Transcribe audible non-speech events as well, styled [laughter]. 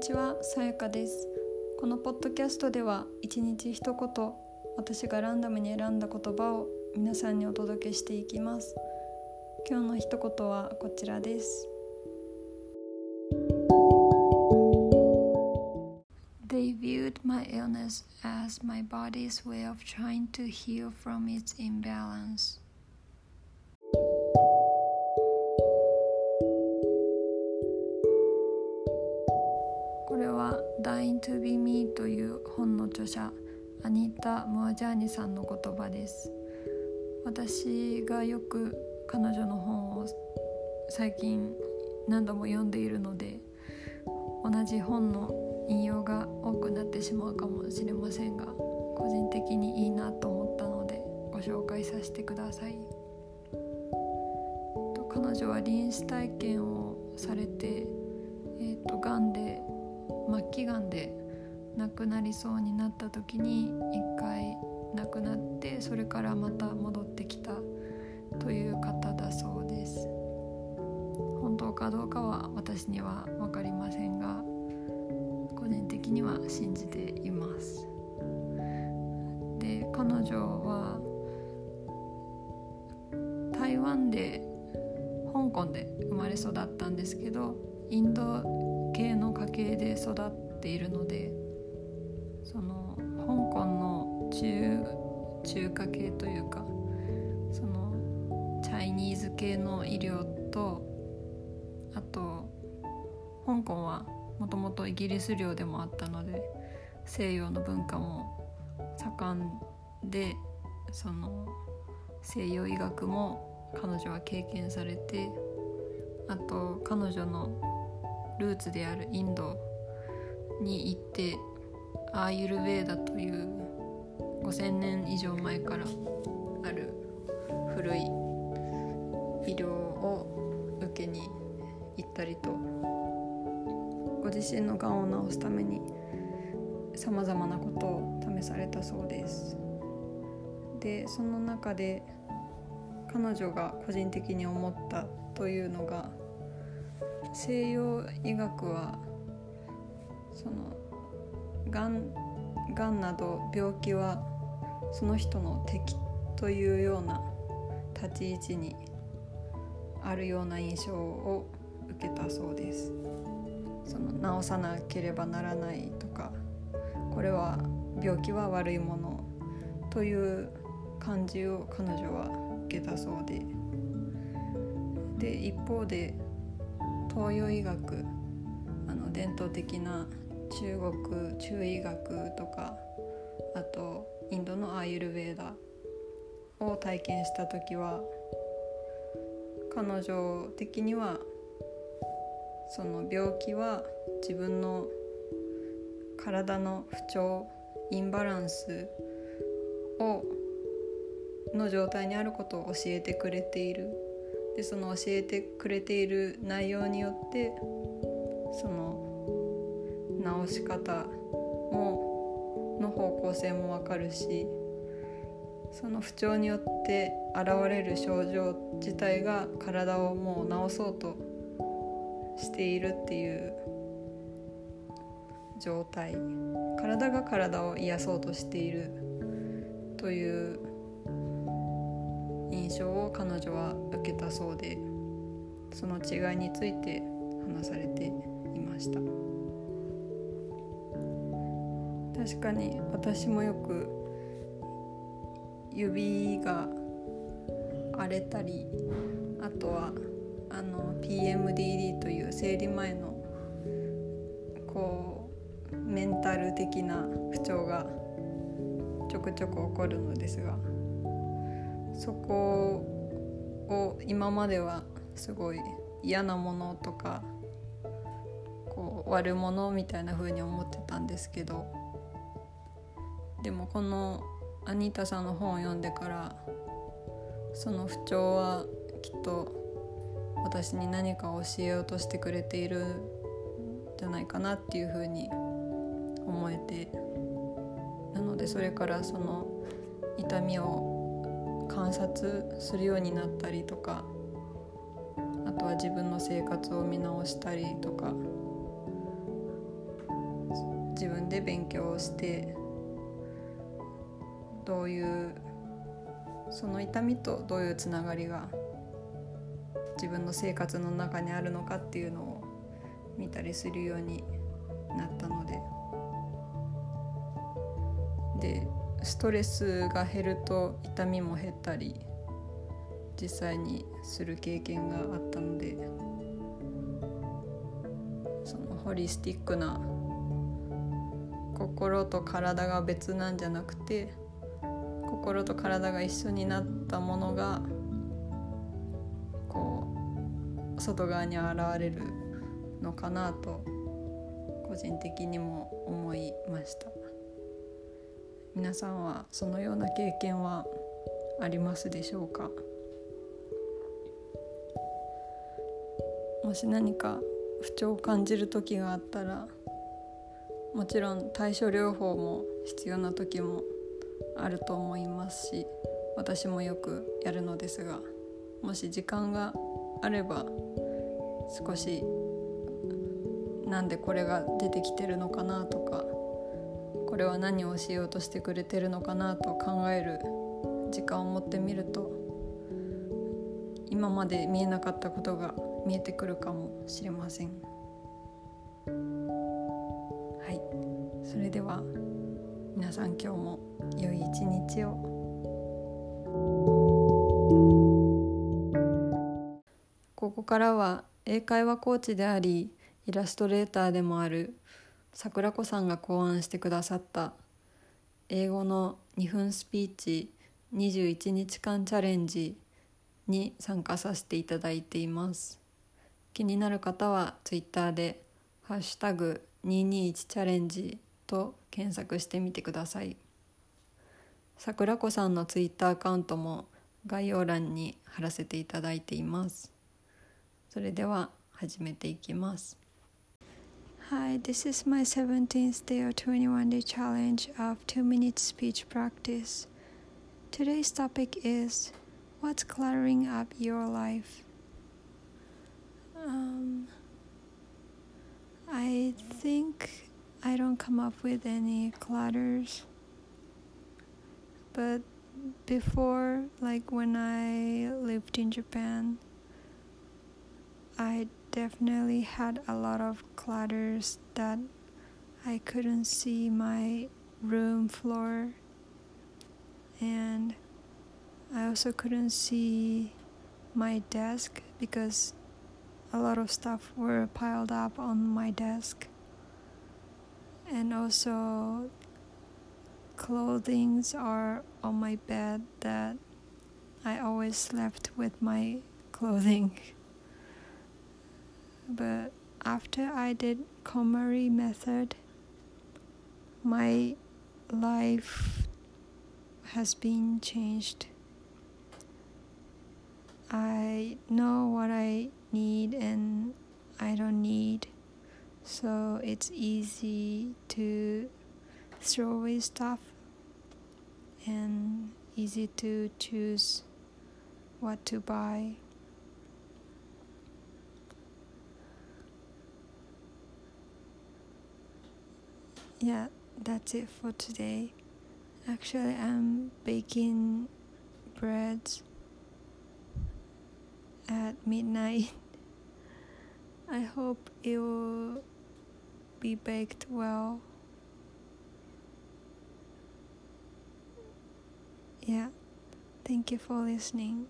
ちはさやかです。このポッドキャストでは一日一言私がランダムに選んだ言葉を皆さんにお届けしていきます。今日の一言はこちらです。They viewed my illness as my body's way of trying to heal from its imbalance. れは「Dying to be me」という本の著者アニータ・ムアジャーニさんの言葉です。私がよく彼女の本を最近何度も読んでいるので同じ本の引用が多くなってしまうかもしれませんが個人的にいいなと思ったのでご紹介させてください。彼女は臨死体験をされてえー、とがんで末期がんで亡くなりそうになった時に一回亡くなってそれからまた戻ってきたという方だそうです。本当かどうかは私には分かりませんが個人的には信じています。で彼女は台湾で香港で生まれ育ったんですけどインド系の家系で育っているのでその香港の中中華系というかそのチャイニーズ系の医療とあと香港はもともとイギリス領でもあったので西洋の文化も盛んでその西洋医学も彼女は経験されてあと彼女のルーツであるインドに行ってアーユルヴェーダという5,000年以上前からある古い医療を受けに行ったりとご自身のがんを治すためにさまざまなことを試されたそうです。でその中で彼女が個人的に思ったというのが西洋医学はそのがんがんなど病気はその人の敵というような立ち位置にあるような印象を受けたそうです。その治さなければならないとかこれは病気は悪いものという感じを彼女は受けたそうで。で一方で東洋医学あの伝統的な中国中医学とかあとインドのアーユルヴェーダを体験した時は彼女的にはその病気は自分の体の不調インバランスをの状態にあることを教えてくれている。でその教えてくれている内容によってその治し方もの方向性もわかるしその不調によって現れる症状自体が体をもう治そうとしているっていう状態。体が体を癒そうとしているという印象を彼女は受けたそうでその違いについて話されていました。確かに私もよく指が荒れたりあとはあの PMDD という生理前のこうメンタル的な不調がちょくちょく起こるのですがそこを今まではすごい嫌なものとかこう悪者みたいな風に思ってたんですけどでもこのアニータさんの本を読んでからその不調はきっと私に何かを教えようとしてくれているんじゃないかなっていう風に思えてなのでそれからその痛みを観察するようになったりとかあとは自分の生活を見直したりとか自分で勉強をしてどういうその痛みとどういうつながりが自分の生活の中にあるのかっていうのを見たりするようになったので。でストレスが減ると痛みも減ったり実際にする経験があったのでそのホリスティックな心と体が別なんじゃなくて心と体が一緒になったものがこう外側に現れるのかなと個人的にも思いました。皆さんはそのような経験はありますでしょうか？もし何か不調を感じる時があったらもちろん対処療法も必要な時もあると思いますし私もよくやるのですがもし時間があれば少しなんでこれが出てきてるのかなとかこれは何をしようとしてくれてるのかなと考える時間を持ってみると今まで見えなかったことが見えてくるかもしれません。はい。それでは皆さん今日も良い一日を。ここからは英会話コーチでありイラストレーターでもある桜子さんが考案してくださった英語の2分スピーチ21日間チャレンジに参加させていただいています。気になる方は Twitter で「ハッシュタグ221チャレンジ」と検索してみてください。桜子さんの Twitter アカウントも概要欄に貼らせていただいています。それでは始めていきます。Hi, this is my 17th day or 21 day challenge of 2 minute speech practice. Today's topic is What's cluttering up your life? Um, I think I don't come up with any clutters, but before, like when I lived in Japan, I definitely had a lot of clutters that I couldn't see my room floor. And I also couldn't see my desk because a lot of stuff were piled up on my desk. And also clothings are on my bed that I always slept with my clothing [laughs] but after I did KonMari method, my life has been changed. I know what I need and I don't need, so it's easy to throw away stuff and easy to choose what to buy. Yeah, that's it for today. Actually, I'm baking bread at midnight. [laughs] I hope it will be baked well. Yeah, thank you for listening.